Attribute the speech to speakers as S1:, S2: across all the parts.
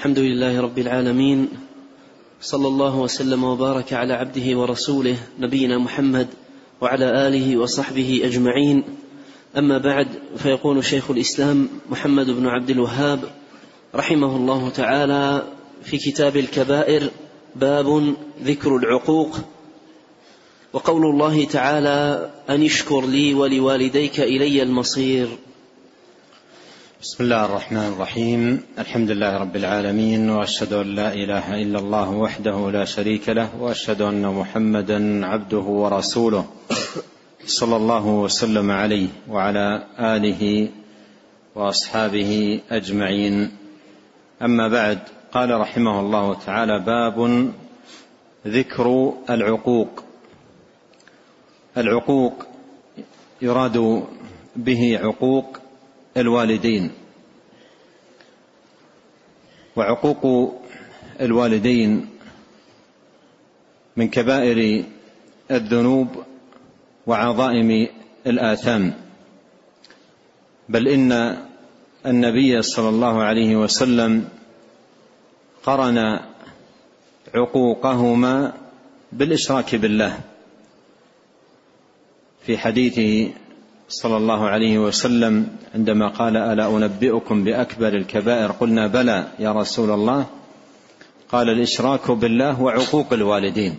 S1: الحمد لله رب العالمين صلى الله وسلم وبارك على عبده ورسوله نبينا محمد وعلى آله وصحبه أجمعين. أما بعد فيقول شيخ الإسلام محمد بن عبد الوهاب رحمه الله تعالى في كتاب الكبائر باب ذكر العقوق. وقول الله تعالى أن اشكر لي ولوالديك إلي المصير
S2: بسم الله الرحمن الرحيم. الحمد لله رب العالمين وأشهد أن لا إله إلا الله وحده لا شريك له وأشهد أن محمدا عبده ورسوله صلى الله وسلم عليه وعلى آله وأصحابه أجمعين. أما بعد قال رحمه الله تعالى باب ذكر العقوق. العقوق يراد به عقوق الوالدين. وعقوق الوالدين من كبائر الذنوب وعظائم الآثام. بل إن النبي صلى الله عليه وسلم قرن عقوقهما بالإشراك بالله. في حديثه صلى الله عليه وسلم عندما قال ألا أنبئكم بأكبر الكبائر؟ قلنا بلى يا رسول الله. قال الإشراك بالله وعقوق الوالدين.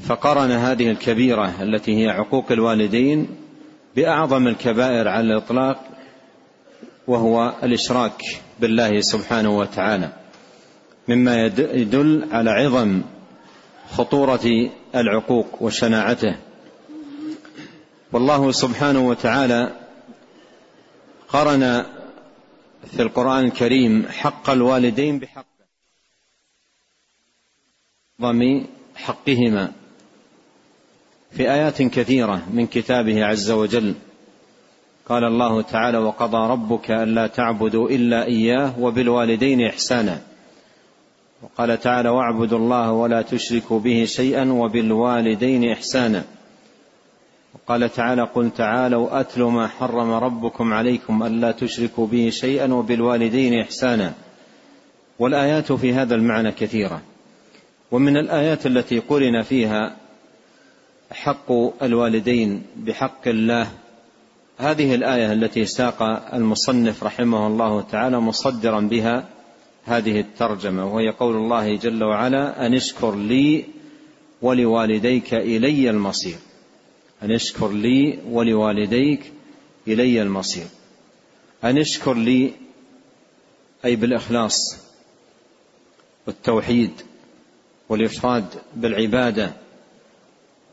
S2: فقرن هذه الكبيرة التي هي عقوق الوالدين بأعظم الكبائر على الإطلاق وهو الإشراك بالله سبحانه وتعالى. مما يدل على عظم خطورة العقوق وشناعته. والله سبحانه وتعالى قرن في القرآن الكريم حق الوالدين بحق ضم حقهما في آيات كثيرة من كتابه عز وجل. قال الله تعالى وقضى ربك ألا تعبدوا إلا إياه وبالوالدين إحسانا وقال تعالى واعبدوا الله ولا تشركوا به شيئا وبالوالدين إحسانا قال تعالى قل تعالوا أتل ما حرم ربكم عليكم ألا تشركوا به شيئا وبالوالدين إحسانا. والآيات في هذا المعنى كثيرة. ومن الآيات التي قرن فيها حق الوالدين بحق الله هذه الآية التي ساق المصنف رحمه الله تعالى مصدرا بها هذه الترجمة وهي قول الله جل وعلا أن اشكر لي ولوالديك إلي المصير. أن اشكر لي ولوالديك إلي المصير. أن اشكر لي أي بالإخلاص والتوحيد والإفراد بالعبادة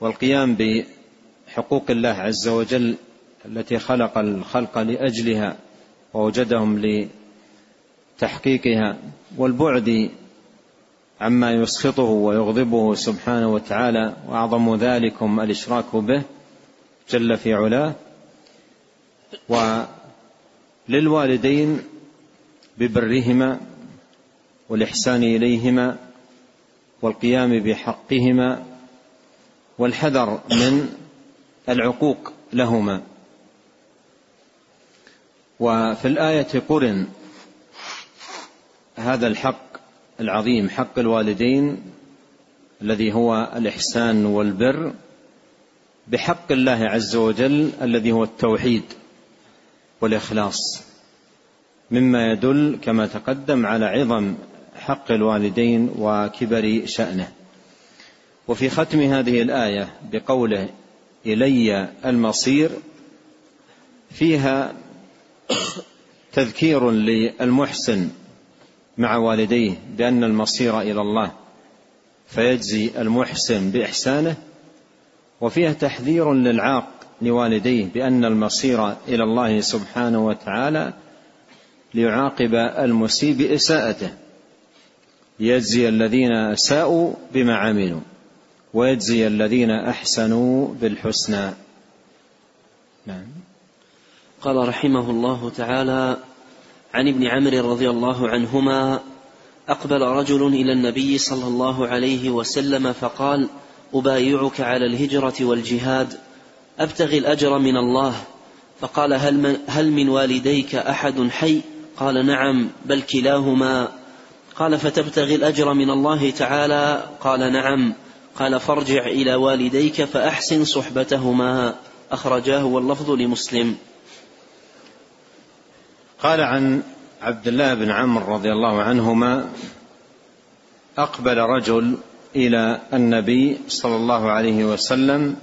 S2: والقيام بحقوق الله عز وجل التي خلق الخلق لأجلها ووجدهم لتحقيقها والبعد عما يسخطه ويغضبه سبحانه وتعالى وأعظم ذلكم الإشراك به جل في علاه. وللوالدين ببرهما والإحسان إليهما والقيام بحقهما والحذر من العقوق لهما. وفي الآية قرن هذا الحق العظيم حق الوالدين الذي هو الإحسان والبر بحق الله عز وجل الذي هو التوحيد والإخلاص. مما يدل كما تقدم على عظم حق الوالدين وكبر شأنه. وفي ختم هذه الآية بقوله إلي المصير فيها تذكير للمحسن مع والديه بأن المصير إلى الله فيجزي المحسن بإحسانه وفيها تحذير للعاق لوالديه بأن المصير إلى الله سبحانه وتعالى ليعاقب المسيء بإساءته ليجزي الذين أساءوا بما عملوا ويجزي الذين أحسنوا بالحسنى.
S1: نعم. قال رحمه الله تعالى عن ابن عمرو رضي الله عنهما أقبل رجل إلى النبي صلى الله عليه وسلم فقال أبايعك على الهجرة والجهاد أبتغي الأجر من الله. فقال هل من, هل من والديك أحد حي؟ قال نعم بل كلاهما. قال فتبتغي الأجر من الله تعالى؟ قال نعم. قال فارجع إلى والديك فأحسن صحبتهما. أخرجاه واللفظ لمسلم.
S2: قال عن عبد الله بن عمرو رضي الله عنهما أقبل رجل إلى النبي صلى الله عليه وسلم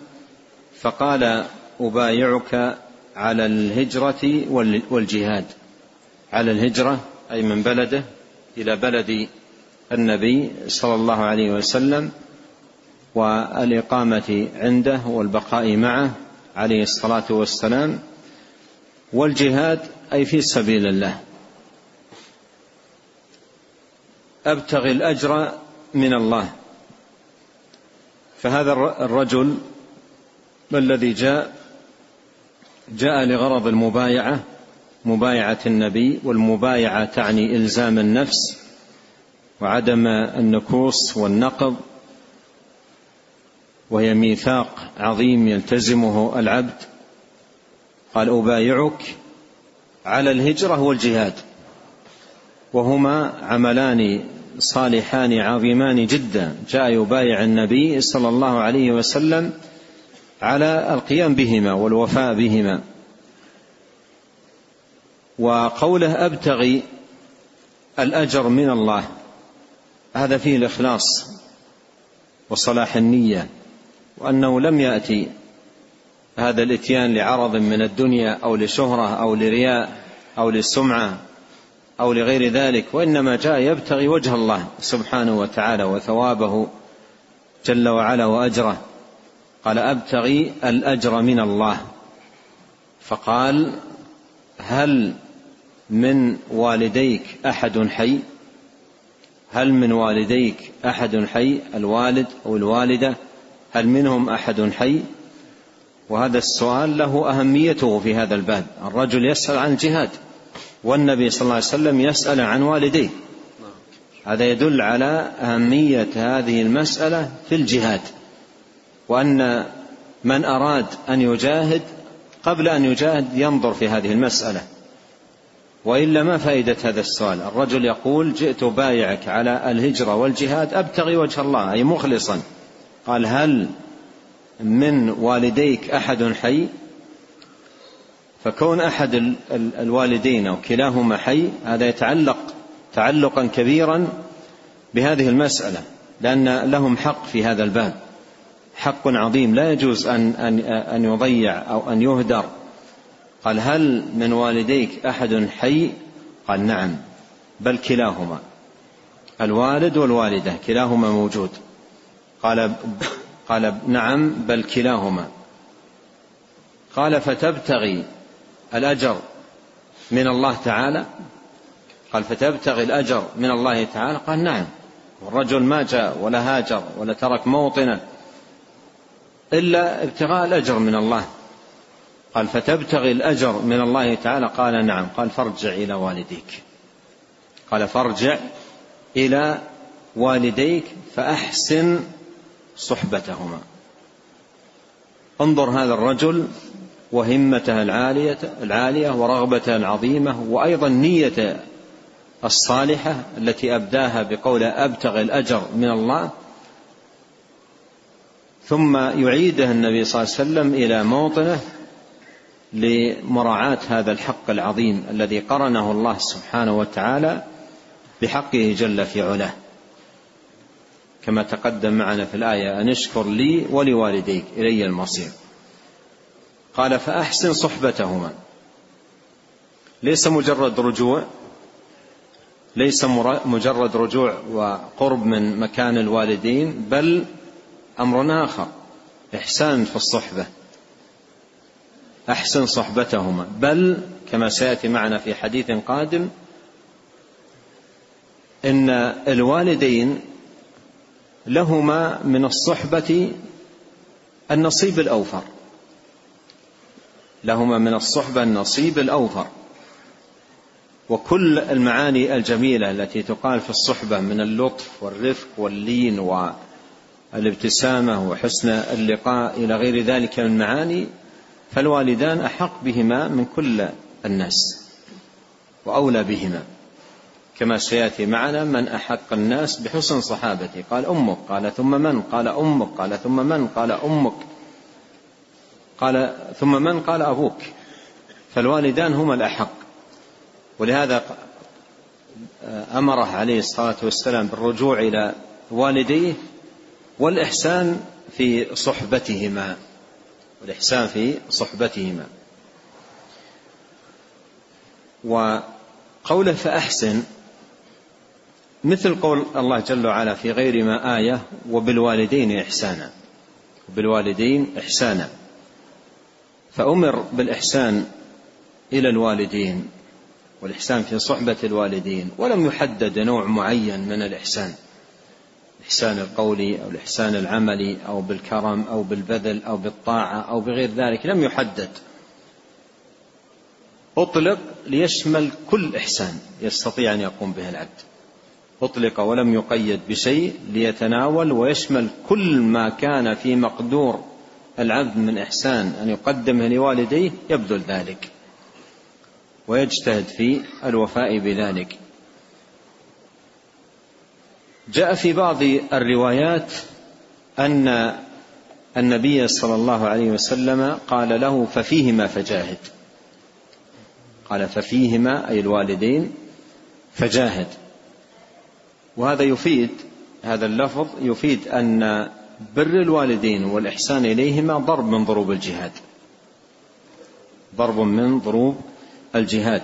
S2: فقال أبايعك على الهجرة والجهاد. على الهجرة أي من بلده إلى بلد النبي صلى الله عليه وسلم والإقامة عنده والبقاء معه عليه الصلاة والسلام والجهاد أي في سبيل الله. أبتغي الأجر من الله. فهذا الرجل الذي جاء جاء لغرض المبايعة مبايعة النبي والمبايعة تعني إلزام النفس وعدم النكوص والنقض وهي ميثاق عظيم يلتزمه العبد. قال أبايعك على الهجرة والجهاد. وهما عملان صالحان عظيمان جدا. جاء يبايع النبي صلى الله عليه وسلم على القيام بهما والوفاء بهما. وقوله أبتغي الأجر من الله هذا فيه الإخلاص وصلاح النية وأنه لم يأتي هذا الإتيان لعرض من الدنيا أو لشهرة أو لرياء أو للسمعة أو لغير ذلك وإنما جاء يبتغي وجه الله سبحانه وتعالى وثوابه جل وعلا وأجره. قال أبتغي الأجر من الله. فقال هل من والديك أحد حي؟ هل من والديك أحد حي؟ الوالد أو الوالدة؟ هل منهم أحد حي؟ وهذا السؤال له أهميته في هذا الباب. الرجل يسأل عن الجهاد والنبي صلى الله عليه وسلم يسأل عن والديه. هذا يدل على أهمية هذه المسألة في الجهاد. وأن من أراد أن يجاهد قبل أن يجاهد ينظر في هذه المسألة. وإلا ما فائدة هذا السؤال؟ الرجل يقول جئت بايعك على الهجرة والجهاد أبتغي وجه الله أي مخلصا. قال هل من والديك أحد حي؟ فكون أحد الوالدين أو كلاهما حي هذا يتعلق تعلقا كبيرا بهذه المسألة لأن لهم حق في هذا الباب. حق عظيم. لا يجوز ان ان أن يضيع أو أن يهدر. قال هل من والديك أحد حي؟ قال نعم. بل كلاهما. الوالد والوالدة كلاهما موجود. قال قال نعم بل كلاهما. قال فتبتغي الأجر من الله تعالى. قال فتبتغي الأجر من الله تعالى. قال نعم. والرجل ما جاء ولا هاجر ولا ترك موطنة إلا ابتغاء الأجر من الله. قال فتبتغي الأجر من الله تعالى. قال نعم. قال فارجع إلى والديك. قال فارجع إلى والديك فأحسن صحبتهما. انظر هذا الرجل وهمته العالية العالية ورغبته العظيمة وأيضا نية الصالحة التي أبداها بقول أبتغي الأجر من الله ثم يعيده النبي صلى الله عليه وسلم إلى موطنه لمراعاة هذا الحق العظيم الذي قرنه الله سبحانه وتعالى بحقه جل في علاه. كما تقدم معنا في الآية أن اشكر لي ولوالديك إلي المصير. قال فأحسن صحبتهما. ليس مجرد رجوع ليس مجرد رجوع وقرب من مكان الوالدين بل أمر آخر إحسان في الصحبة. أحسن صحبتهما. بل كما سيأتي معنا في حديث قادم إن الوالدين لهما من الصحبة النصيب الأوفر. لهما من الصحبة النصيب الأوفر. وكل المعاني الجميلة التي تقال في الصحبة من اللطف والرفق واللين والابتسامة وحسن اللقاء إلى غير ذلك من معاني فالوالدان أحق بهما من كل الناس وأولى بهما. كما سيأتي معنا من أحق الناس بحسن صحابتي قال أمك قال ثم من؟ قال أمك قال ثم من؟ قال أمك. قال ثم من؟ قال أبوك. فالوالدان هما الأحق. ولهذا أمره عليه الصلاة والسلام بالرجوع إلى والديه والإحسان في صحبتهما. والإحسان في صحبتهما. وقوله فأحسن مثل قول الله جل وعلا في غير ما آية وبالوالدين إحسانا. وبالوالدين إحسانا. فأمر بالإحسان إلى الوالدين والإحسان في صحبة الوالدين ولم يحدد نوع معين من الإحسان. الإحسان القولي أو الإحسان العملي أو بالكرم أو بالبذل أو بالطاعة أو بغير ذلك لم يحدد. أطلق ليشمل كل إحسان يستطيع أن يقوم به العبد. أطلق ولم يقيد بشيء ليتناول ويشمل كل ما كان في مقدور العبد من إحسان أن يقدمه لوالديه يبذل ذلك ويجتهد في الوفاء بذلك. جاء في بعض الروايات أن النبي صلى الله عليه وسلم قال له ففيهما فجاهد. قال ففيهما أي الوالدين فجاهد. وهذا يفيد هذا اللفظ يفيد أن بر الوالدين والإحسان إليهما ضرب من ضروب الجهاد. ضرب من ضروب الجهاد.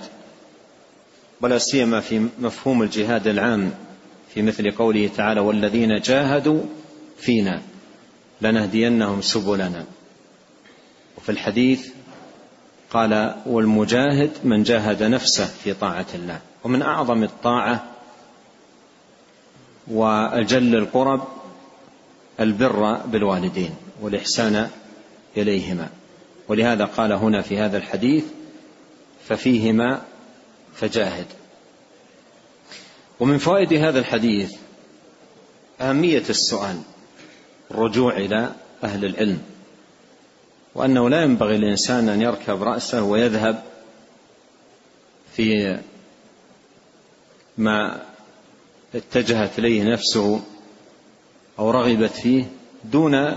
S2: ولا سيما في مفهوم الجهاد العام في مثل قوله تعالى والذين جاهدوا فينا لنهدينهم سبلنا. وفي الحديث قال والمجاهد من جاهد نفسه في طاعة الله ومن أعظم الطاعة وأجل القرب البر بالوالدين والإحسان إليهما. ولهذا قال هنا في هذا الحديث ففيهما فجاهد. ومن فوائد هذا الحديث أهمية السؤال الرجوع إلى أهل العلم وأنه لا ينبغي للإنسان أن يركب رأسه ويذهب في ما اتجهت إليه نفسه أو رغبت فيه دون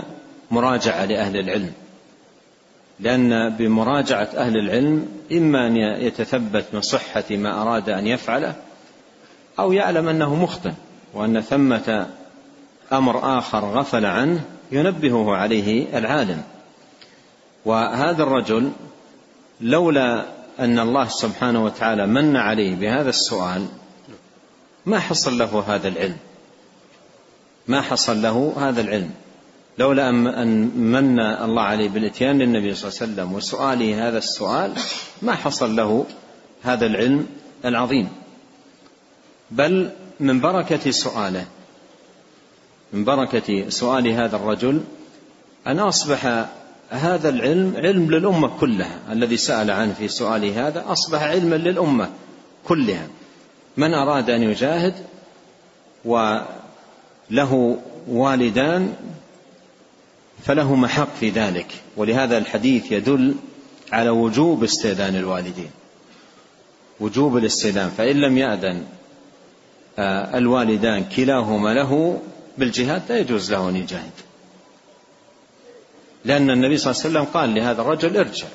S2: مراجعة لأهل العلم. لأن بمراجعة أهل العلم إما أن يتثبت من صحة ما أراد أن يفعله أو يعلم أنه مخطئ وأن ثمة أمر آخر غفل عنه ينبهه عليه العالم. وهذا الرجل لولا أن الله سبحانه وتعالى من عليه بهذا السؤال ما حصل له هذا العلم؟ ما حصل له هذا العلم؟ لولا أن من الله عليه بالإتيان للنبي صلى الله عليه وسلم وسؤاله هذا السؤال ما حصل له هذا العلم العظيم. بل من بركة سؤاله من بركة سؤال هذا الرجل أن أصبح هذا العلم علم للأمة كلها. الذي سأل عنه في سؤاله هذا أصبح علما للأمة كلها. من أراد أن يجاهد وله والدان فله محق في ذلك. ولهذا الحديث يدل على وجوب استئذان الوالدين. وجوب الاستئذان. فإن لم يأذن آه، الوالدان كلاهما له بالجهاد لا يجوز له أن يجاهد. لأن النبي صلى الله عليه وسلم قال لهذا الرجل ارجع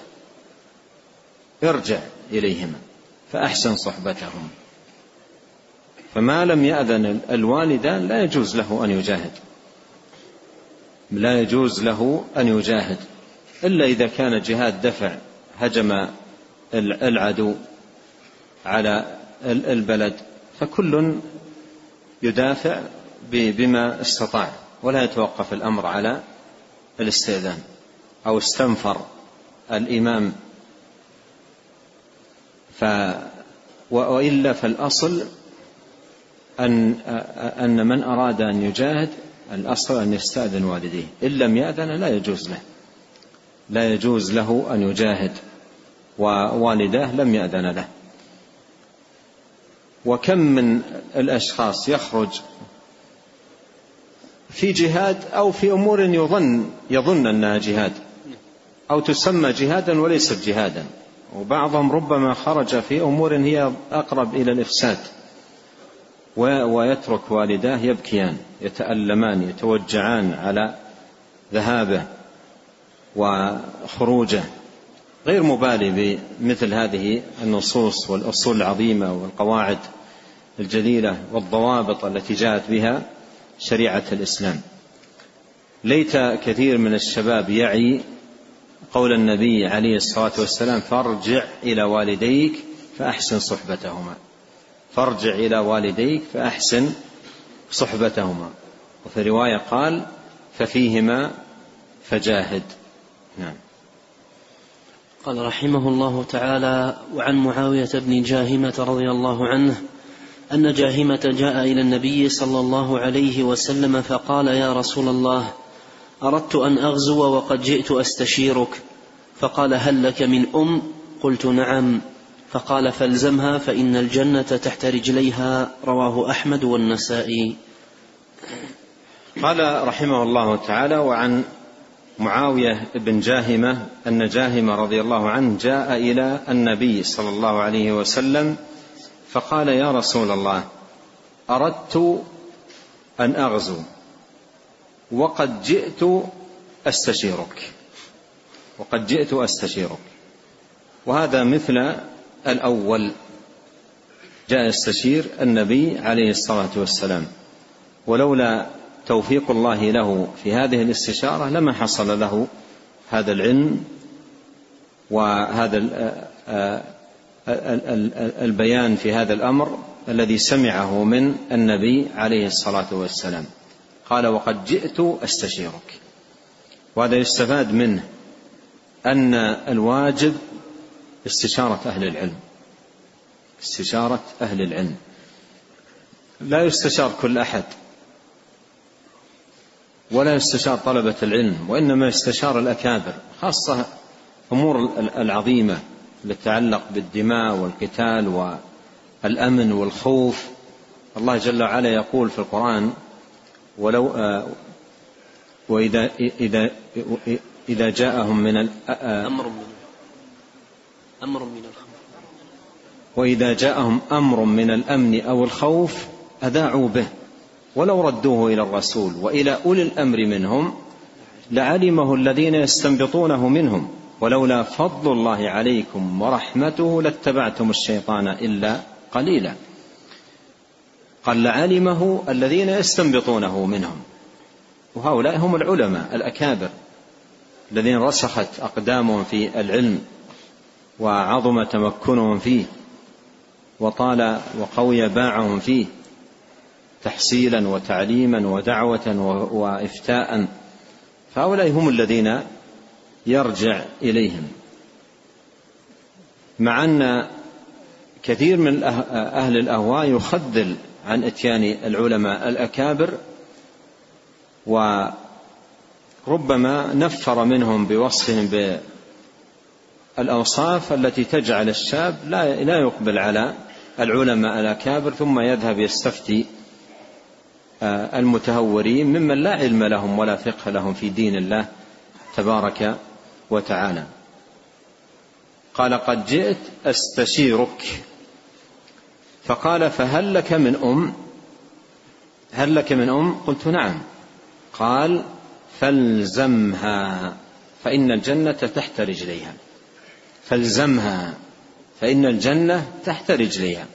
S2: ارجع إليهما فأحسن صحبتهم. فما لم يأذن الوالدان لا يجوز له أن يجاهد. لا يجوز له أن يجاهد. إلا إذا كان جهاد دفع هجم العدو على البلد فكل يدافع بما استطاع ولا يتوقف الأمر على الاستئذان أو استنفر الإمام. ف وإلا فالأصل أن أن من أراد أن يجاهد الأصل أن يستأذن والديه. إن لم يأذن لا يجوز له. لا يجوز له أن يجاهد ووالداه لم يأذن له. وكم من الأشخاص يخرج في جهاد أو في أمور يظن يظن أنها جهاد. أو تسمى جهادا وليست جهادا. وبعضهم ربما خرج في أمور هي أقرب إلى الإفساد. ويترك والداه يبكيان يتألمان يتوجعان على ذهابه وخروجه. غير مبالي بمثل هذه النصوص والأصول العظيمة والقواعد الجليلة والضوابط التي جاءت بها شريعة الإسلام. ليت كثير من الشباب يعي قول النبي عليه الصلاة والسلام فارجع إلى والديك فأحسن صحبتهما. فارجع إلى والديك فأحسن صحبتهما. وفي رواية قال ففيهما فجاهد. نعم.
S1: قال رحمه الله تعالى وعن معاوية بن جاهمة رضي الله عنه أن جاهمة جاء إلى النبي صلى الله عليه وسلم فقال يا رسول الله أردت أن أغزو وقد جئت أستشيرك. فقال هل لك من أم؟ قلت نعم. فقال فالزمها فإن الجنة تحت رجليها رواه أحمد والنسائي.
S2: قال رحمه الله تعالى وعن معاوية بن جاهمة أن جاهمة رضي الله عنه جاء إلى النبي صلى الله عليه وسلم فقال يا رسول الله أردت أن أغزو وقد جئت أستشيرك وقد جئت أستشيرك وهذا مثل الأول جاء يستشير النبي عليه الصلاة والسلام ولولا توفيق الله له في هذه الاستشارة لما حصل له هذا العلم وهذا البيان في هذا الأمر الذي سمعه من النبي عليه الصلاة والسلام. قال وقد جئت أستشيرك. وهذا يستفاد منه أن الواجب استشارة أهل العلم. استشارة أهل العلم. لا يستشار كل أحد. ولا يستشار طلبة العلم وإنما يستشار الأكابر خاصة أمور العظيمة التي تتعلق بالدماء والقتال والأمن والخوف. الله جل وعلا يقول في القرآن ولو آه، وإذا إذا إذا جاءهم من
S1: أمر من أمر من الخوف.
S2: وإذا جاءهم أمر من الأمن أو الخوف أذاعوا به ولو ردوه إلى الرسول وإلى أولي الأمر منهم لعلمه الذين يستنبطونه منهم ولولا فضل الله عليكم ورحمته لاتبعتم الشيطان إلا قليلا. قال لعلمه الذين يستنبطونه منهم وهؤلاء هم العلماء الأكابر الذين رسخت أقدامهم في العلم وعظم تمكنهم فيه وطال وقوي باعهم فيه تحصيلا وتعليما ودعوة وإفتاء. فهؤلاء هم الذين يرجع إليهم. مع أن كثير من أهل الأهواء يخذل عن إتيان العلماء الأكابر وربما نفر منهم بوصفهم بالأوصاف التي تجعل الشاب لا لا يقبل على العلماء الأكابر ثم يذهب يستفتي آه، المتهورين ممن لا علم لهم ولا فقه لهم في دين الله تبارك وتعالى. قال قد جئت أستشيرك. فقال فهل لك من أم؟ هل لك من أم؟ قلت نعم. قال فالزمها فإن الجنة تحت رجليها. فالزمها فإن الجنة تحت رجليها.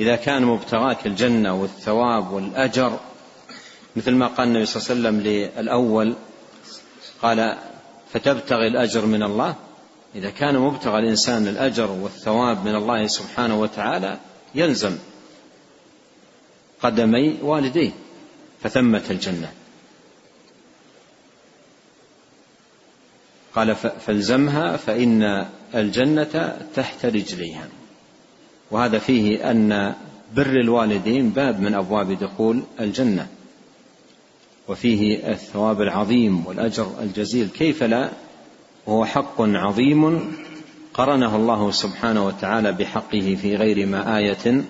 S2: إذا كان مبتغاك الجنة والثواب والأجر مثل ما قال النبي صلى الله عليه وسلم للأول قال فتبتغي الأجر من الله. إذا كان مبتغى الإنسان الأجر والثواب من الله سبحانه وتعالى يلزم قدمي والديه فثمة الجنة. قال فالزمها فإن الجنة تحت رجليها. وهذا فيه أن بر الوالدين باب من أبواب دخول الجنة. وفيه الثواب العظيم والأجر الجزيل. كيف لا؟ وهو حق عظيم قرنه الله سبحانه وتعالى بحقه في غير ما آية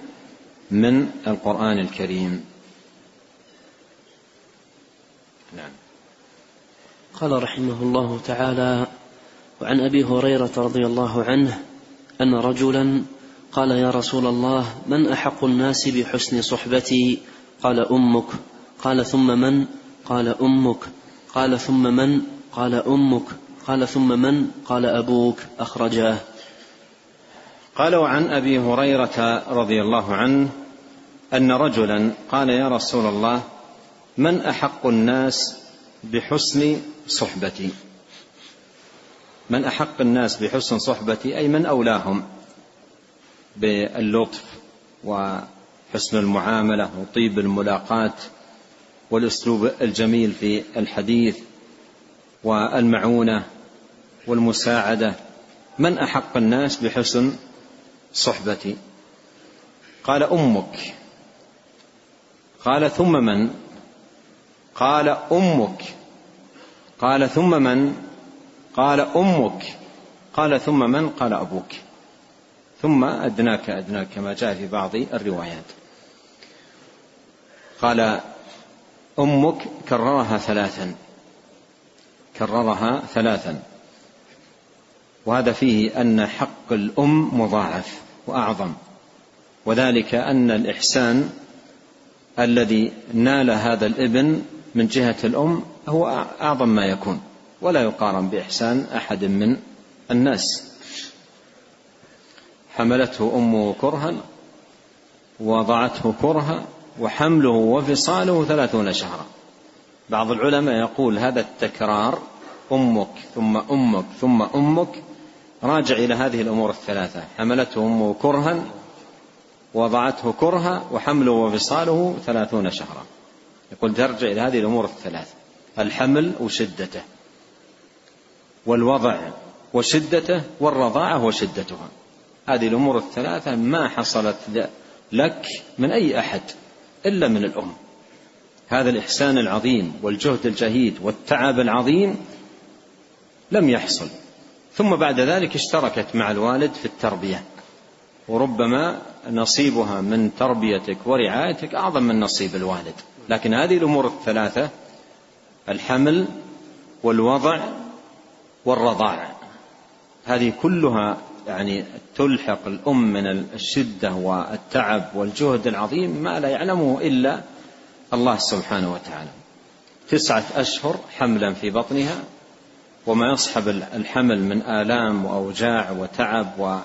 S2: من القرآن الكريم.
S1: نعم. قال رحمه الله تعالى وعن أبي هريرة رضي الله عنه أن رجلا قال يا رسول الله من أحق الناس بحسن صحبتي؟ قال أمك. قال ثم من؟ قال أمك. قال ثم من؟ قال أمك. قال ثم من؟ قال أبوك. أخرجاه.
S2: قال وعن أبي هريرة رضي الله عنه أن رجلا قال يا رسول الله من أحق الناس بحسن صحبتي. من أحق الناس بحسن صحبتي أي من أولاهم باللطف وحسن المعاملة وطيب الملاقاة والأسلوب الجميل في الحديث والمعونة والمساعدة. من أحق الناس بحسن صحبتي؟ قال أمك. قال ثم من؟ قال أمك. قال ثم من؟ قال أمك. قال ثم من؟ قال أبوك. ثم أدناك أدناك كما جاء في بعض الروايات. قال أمك كررها ثلاثا. كررها ثلاثا. وهذا فيه أن حق الأم مضاعف وأعظم. وذلك أن الإحسان الذي نال هذا الابن من جهة الأم هو أعظم ما يكون ولا يقارن بإحسان أحد من الناس. حملته أمه كرها وضعته كرها وحمله وفصاله ثلاثون شهرا. بعض العلماء يقول هذا التكرار أمك ثم أمك ثم أمك راجع إلى هذه الأمور الثلاثة. حملته أمه كرها وضعته كرها وحمله وفصاله ثلاثون شهرا. يقول ترجع إلى هذه الأمور الثلاثة الحمل وشدته والوضع وشدته والرضاعة وشدتها. هذه الأمور الثلاثة ما حصلت لك من أي أحد إلا من الأم. هذا الإحسان العظيم والجهد الجهيد والتعب العظيم لم يحصل. ثم بعد ذلك اشتركت مع الوالد في التربية. وربما نصيبها من تربيتك ورعايتك أعظم من نصيب الوالد. لكن هذه الأمور الثلاثة الحمل والوضع والرضاع. هذه كلها يعني تلحق الأم من الشدة والتعب والجهد العظيم ما لا يعلمه إلا الله سبحانه وتعالى. تسعة أشهر حملا في بطنها وما يصحب الحمل من آلام وأوجاع وتعب و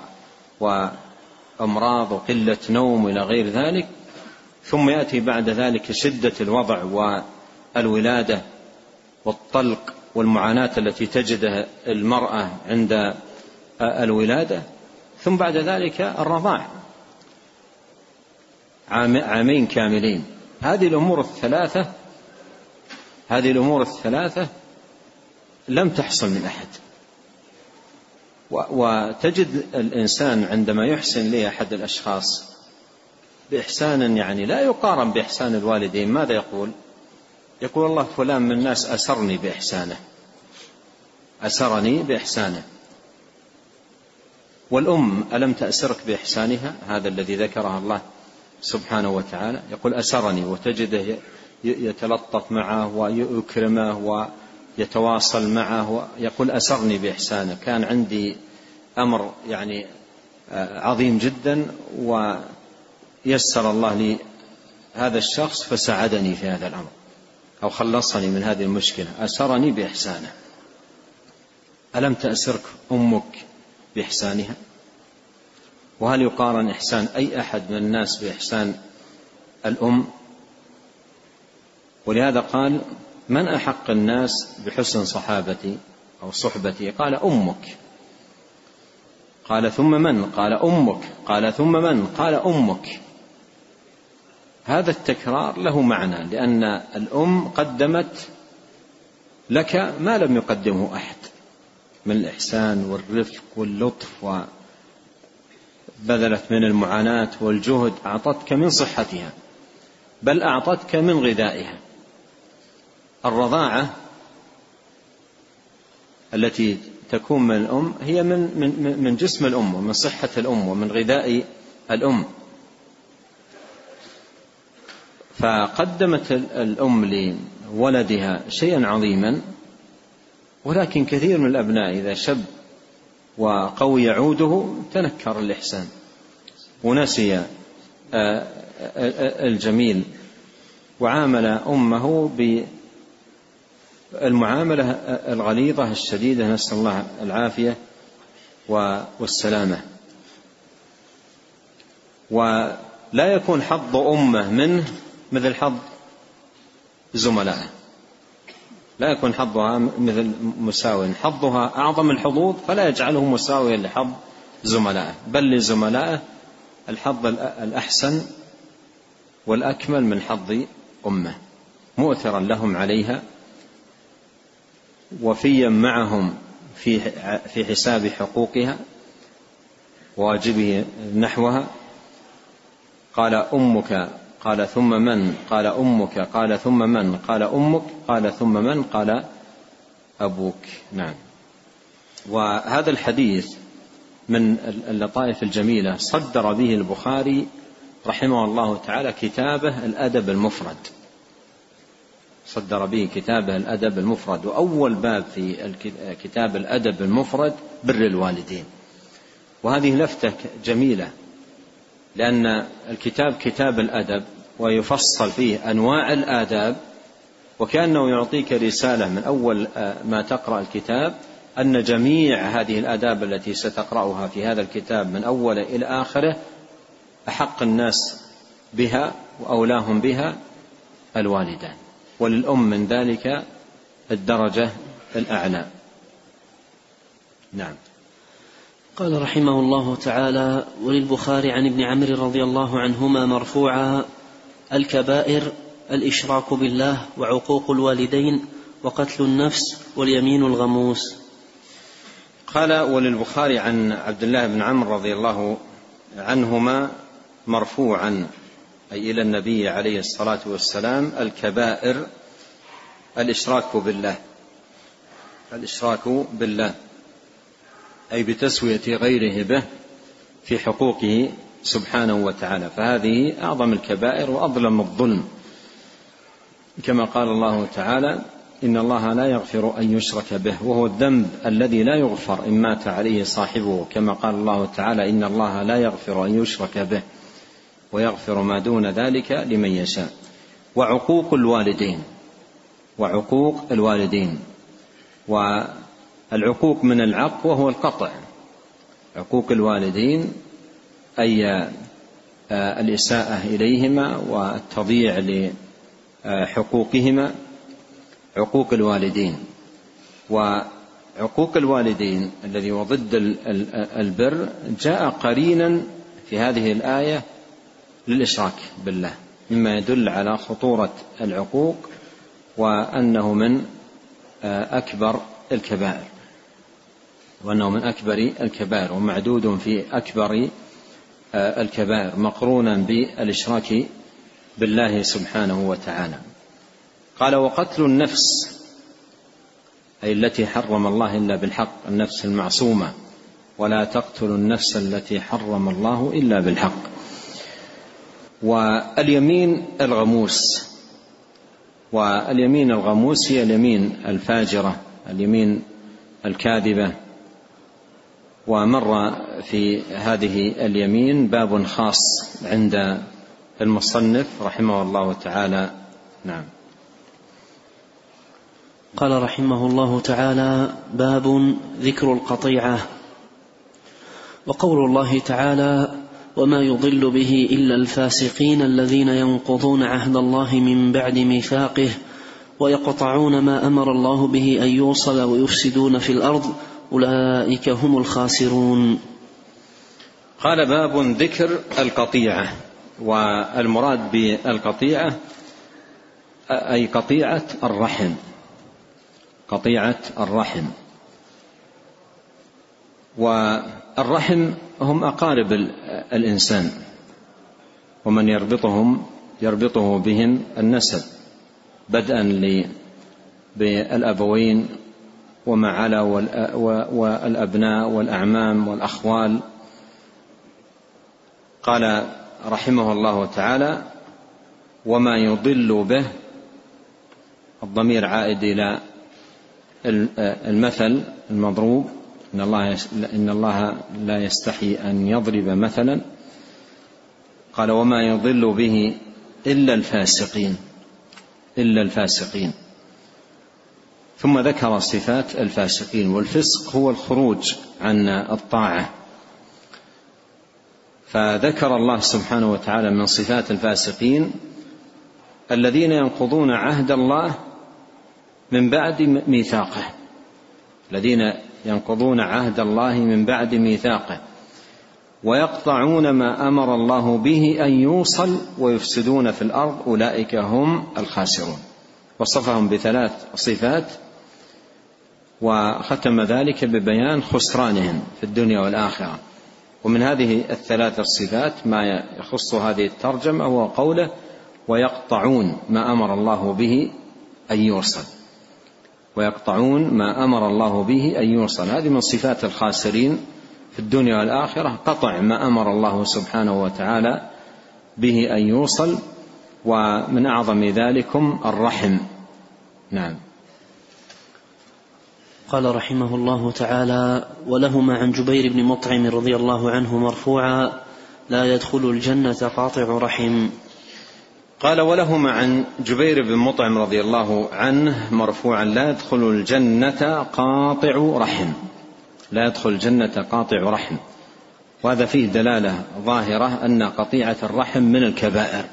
S2: وأمراض وقلة نوم إلى غير ذلك ثم يأتي بعد ذلك شدة الوضع والولادة والطلق والمعاناة التي تجدها المرأة عند الولادة ثم بعد ذلك الرضاع. عامين كاملين. هذه الأمور الثلاثة هذه الأمور الثلاثة لم تحصل من أحد. وتجد الإنسان عندما يحسن لي أحد الأشخاص بإحسان يعني لا يقارن بإحسان الوالدين. ماذا يقول؟ يقول الله فلان من الناس أسرني بإحسانه. أسرني بإحسانه. والأم ألم تأسرك بإحسانها؟ هذا الذي ذكره الله سبحانه وتعالى. يقول أسرني وتجده يتلطف معه ويكرمه ويتواصل معه. يقول أسرني بإحسانه. كان عندي أمر يعني آه، عظيم جدا ويسر الله لي هذا الشخص فساعدني في هذا الأمر أو خلصني من هذه المشكلة أسرني بإحسانه. ألم تأسرك أمك بإحسانها؟ وهل يقارن إحسان أي أحد من الناس بإحسان الأم؟ ولهذا قال من أحق الناس بحسن صحابتي أو صحبتي؟ قال أمك. قال ثم من؟ قال أمك. قال ثم من؟ قال أمك. هذا التكرار له معنى لأن الأم قدمت لك ما لم يقدمه أحد من الإحسان والرفق واللطف وبذلت من المعاناة والجهد أعطتك من صحتها بل أعطتك من غذائها. الرضاعة التي تكون من الأم هي من من من جسم الأم ومن صحة الأم ومن غذاء الأم. فقدمت الأم لولدها شيئا عظيما ولكن كثير من الأبناء إذا شب وقوي عوده تنكر الإحسان. ونسي الجميل وعامل أمه بالمعاملة الغليظة الشديدة. نسأل الله العافية والسلامة. ولا يكون حظ أمه منه مثل حظ زملائه. لا يكون حظها مثل مساو. حظها أعظم الحظوظ فلا يجعله مساويا لحظ زملائه. بل لزملائه الحظ الأحسن والأكمل من حظ أمه. مؤثرا لهم عليها وفيا معهم في في حساب حقوقها واجبه نحوها. قال أمك قال ثم من؟ قال أمك. قال ثم من؟ قال أمك. قال ثم من؟ قال أبوك. نعم. وهذا الحديث من اللطائف الجميلة. صدر به البخاري رحمه الله تعالى كتابه الأدب المفرد. صدر به كتابه الأدب المفرد. وأول باب في كتاب الأدب المفرد بر الوالدين. وهذه لفتة جميلة. لأن الكتاب كتاب الأدب. ويفصل فيه أنواع الآداب وكأنه يعطيك رسالة من أول ما تقرأ الكتاب أن جميع هذه الآداب التي ستقرأها في هذا الكتاب من أوله إلى آخره أحق الناس بها وأولاهم بها الوالدان. وللأم من ذلك الدرجة الأعلى. نعم.
S1: قال رحمه الله تعالى وللبخاري عن ابن عمرو رضي الله عنهما مرفوعا الكبائر الإشراك بالله وعقوق الوالدين وقتل النفس واليمين الغموس.
S2: قال وللبخاري عن عبد الله بن عمرو رضي الله عنهما مرفوعا أي إلى النبي عليه الصلاة والسلام الكبائر الإشراك بالله. الإشراك بالله أي بتسوية غيره به في حقوقه سبحانه وتعالى. فهذه أعظم الكبائر وأظلم الظلم. كما قال الله تعالى إن الله لا يغفر أن يشرك به وهو الذنب الذي لا يغفر إن مات عليه صاحبه. كما قال الله تعالى إن الله لا يغفر أن يشرك به ويغفر ما دون ذلك لمن يشاء. وعقوق الوالدين وعقوق الوالدين. والعقوق من العق وهو القطع. عقوق الوالدين أي آه، الإساءة إليهما والتضييع لحقوقهما عقوق الوالدين. وعقوق الوالدين الذي هو ضد البر جاء قرينا في هذه الآية للإشراك بالله مما يدل على خطورة العقوق وأنه من آه، أكبر الكبائر. وأنه من أكبر الكبائر ومعدود في أكبر الكبائر مقرونا بالإشراك بالله سبحانه وتعالى. قال وقتل النفس أي التي حرم الله إلا بالحق النفس المعصومة. ولا تقتلوا النفس التي حرم الله إلا بالحق. واليمين الغموس. واليمين الغموس هي اليمين الفاجرة اليمين الكاذبة. ومر في هذه اليمين باب خاص عند المصنف رحمه الله تعالى. نعم.
S1: قال رحمه الله تعالى باب ذكر القطيعة. وقول الله تعالى وما يضل به إلا الفاسقين الذين ينقضون عهد الله من بعد ميثاقه ويقطعون ما أمر الله به أن يوصل ويفسدون في الأرض أولئك هم الخاسرون.
S2: قال باب ذكر القطيعة والمراد بالقطيعة أي قطيعة الرحم. قطيعة الرحم. والرحم هم أقارب الإنسان ومن يربطهم يربطه بهم النسب بدءا بالأبوين وما علا والأبناء والأعمام والأخوال. قال رحمه الله تعالى وما يضل به الضمير عائد إلى المثل المضروب. إن الله إن الله لا يستحي أن يضرب مثلا. قال وما يضل به إلا الفاسقين. إلا الفاسقين. ثم ذكر صفات الفاسقين والفسق هو الخروج عن الطاعة. فذكر الله سبحانه وتعالى من صفات الفاسقين الذين ينقضون عهد الله من بعد ميثاقه. الذين ينقضون عهد الله من بعد ميثاقه. ويقطعون ما أمر الله به أن يوصل ويفسدون في الأرض أولئك هم الخاسرون. وصفهم بثلاث صفات وختم ذلك ببيان خسرانهم في الدنيا والآخرة. ومن هذه الثلاث الصفات ما يخص هذه الترجمة هو قوله ويقطعون ما أمر الله به أن يوصل ويقطعون ما أمر الله به أن يوصل هذه من صفات الخاسرين في الدنيا والآخرة. قطع ما أمر الله سبحانه وتعالى به أن يوصل ومن أعظم ذلكم الرحم. نعم.
S1: قال رحمه الله تعالى ولهما عن جبير بن مطعم رضي الله عنه مرفوعا لا يدخل الجنة قاطع رحم.
S2: قال ولهما عن جبير بن مطعم رضي الله عنه مرفوعا لا يدخل الجنة قاطع رحم. لا يدخل الجنة قاطع رحم. وهذا فيه دلالة ظاهرة أن قطيعة الرحم من الكبائر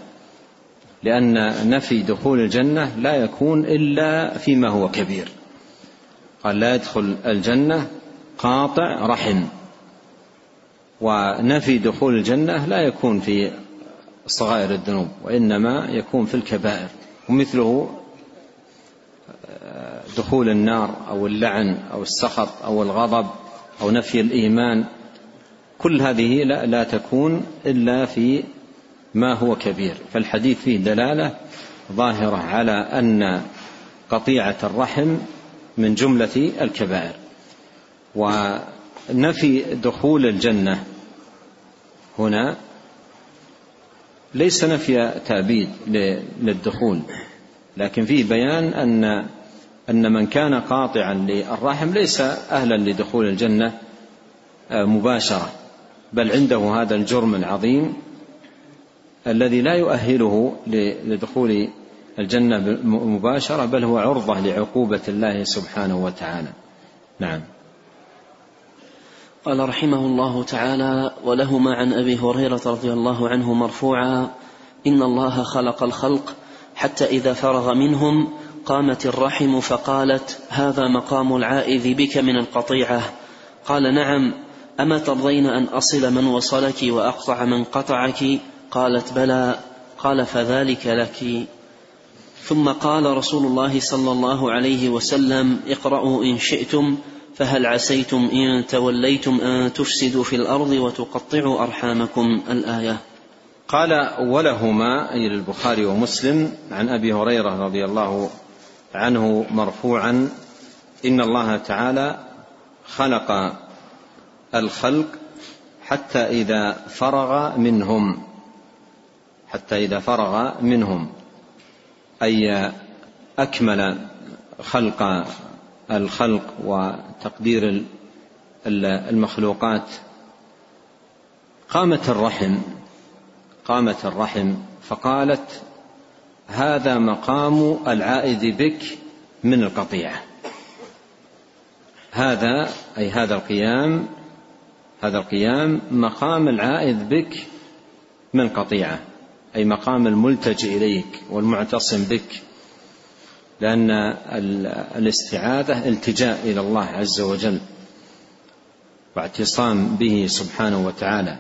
S2: لأن نفي دخول الجنة لا يكون إلا فيما هو كبير. قال لا يدخل الجنة قاطع رحم. ونفي دخول الجنة لا يكون في صغائر الذنوب وإنما يكون في الكبائر. ومثله آه، دخول النار أو اللعن أو السخط أو الغضب أو نفي الإيمان. كل هذه لا, لا تكون إلا في ما هو كبير. فالحديث فيه دلالة ظاهرة على أن قطيعة الرحم من جملة الكبائر. ونفي دخول الجنة هنا ليس نفي تأبيد للدخول لكن فيه بيان أن أن من كان قاطعا للرحم ليس أهلا لدخول الجنة آه، مباشرة بل عنده هذا الجرم العظيم الذي لا يؤهله لدخول الجنة مباشرة بل هو عرضة لعقوبة الله سبحانه وتعالى. نعم.
S1: قال رحمه الله تعالى ولهما عن أبي هريرة رضي الله عنه مرفوعا إن الله خلق الخلق حتى إذا فرغ منهم قامت الرحم فقالت هذا مقام العائذ بك من القطيعة قال نعم أما ترضين أن أصل من وصلك وأقطع من قطعك؟ قالت بلى قال فذلك لك ثم قال رسول الله صلى الله عليه وسلم اقرأوا إن شئتم فهل عسيتم إن توليتم أن تفسدوا في الأرض وتقطعوا أرحامكم؟ الآية.
S2: قال ولهما أي للبخاري ومسلم عن أبي هريرة رضي الله عنه مرفوعا إن الله تعالى خلق الخلق حتى إذا فرغ منهم حتى إذا فرغ منهم. أي أكمل خلق الخلق وتقدير المخلوقات. قامت الرحم قامت الرحم فقالت هذا مقام العائد بك من القطيعه هذا أي هذا القيام هذا القيام مقام العائد بك من قطيعه أي مقام الملتجئ إليك والمعتصم بك لأن الاستعاذة التجاء إلى الله عز وجل واعتصام به سبحانه وتعالى.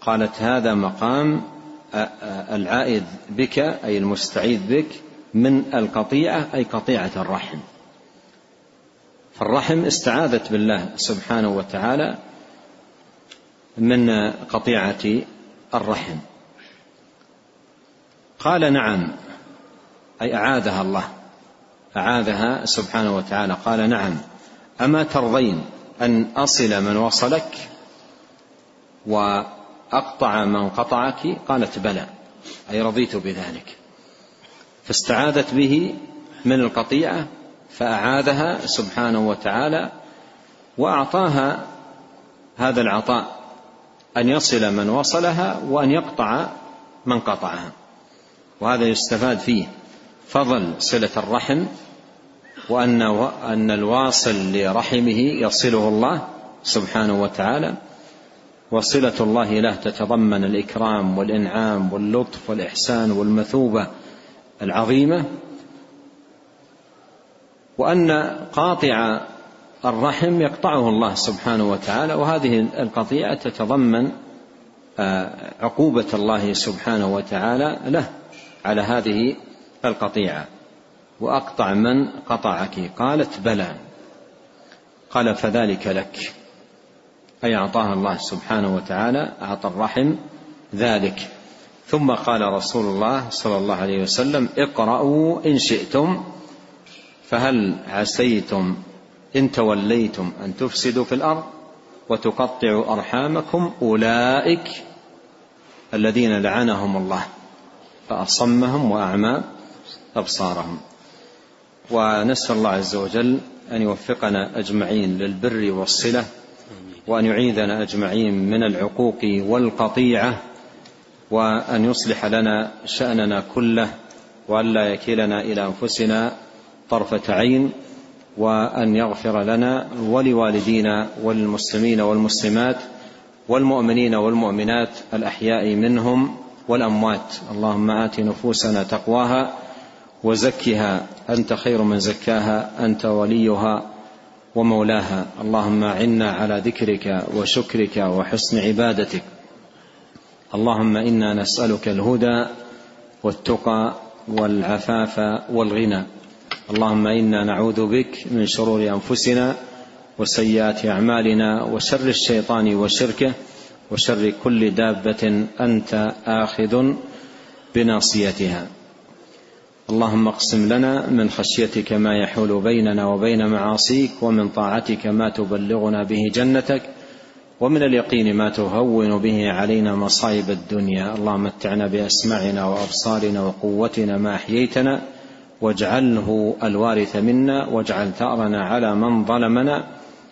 S2: قالت هذا مقام العائد بك أي المستعيذ بك من القطيعة أي قطيعة الرحم. فالرحم استعاذت بالله سبحانه وتعالى من قطيعة الرحم. قال نعم أي أعاذها الله أعاذها سبحانه وتعالى. قال نعم أما ترضين أن أصل من وصلك وأقطع من قطعك؟ قالت بلى أي رضيت بذلك. فاستعاذت به من القطيعة فأعاذها سبحانه وتعالى وأعطاها هذا العطاء أن يصل من وصلها وأن يقطع من قطعها. وهذا يستفاد فيه فضل صلة الرحم وأن أن الواصل لرحمه يصله الله سبحانه وتعالى وصلة الله له تتضمن الإكرام والإنعام واللطف والإحسان والمثوبة العظيمة وأن قاطع الرحم يقطعه الله سبحانه وتعالى وهذه القطيعة تتضمن آه، عقوبة الله سبحانه وتعالى له. على هذه القطيعة. وأقطع من قطعك. قالت بلى. قال فذلك لك. أي أعطاها الله سبحانه وتعالى أعطى الرحم ذلك. ثم قال رسول الله صلى الله عليه وسلم اقرأوا إن شئتم فهل عسيتم إن توليتم أن تفسدوا في الأرض وتقطعوا أرحامكم أولئك الذين لعنهم الله. فأصمهم وأعمى أبصارهم. ونسأل الله عز وجل أن يوفقنا أجمعين للبر والصلة وأن يعيذنا أجمعين من العقوق والقطيعة وأن يصلح لنا شأننا كله وأن لا يكلنا إلى أنفسنا طرفة عين وأن يغفر لنا ولوالدينا والمسلمين والمسلمات والمؤمنين والمؤمنات الأحياء منهم والأموات. اللهم آت نفوسنا تقواها وزكها. أنت خير من زكاها أنت وليها ومولاها. اللهم اعنا على ذكرك وشكرك وحسن عبادتك. اللهم إنا نسألك الهدى والتقى والعفاف والغنى. اللهم إنا نعوذ بك من شرور أنفسنا وسيئات أعمالنا وشر الشيطان وشركه. وشر كل دابة أنت آخذ بناصيتها. اللهم اقسم لنا من خشيتك ما يحول بيننا وبين معاصيك ومن طاعتك ما تبلغنا به جنتك ومن اليقين ما تهون به علينا مصائب الدنيا. اللهم متعنا بأسماعنا وأبصارنا وقوتنا ما أحييتنا واجعله الوارث منا واجعل ثأرنا على من ظلمنا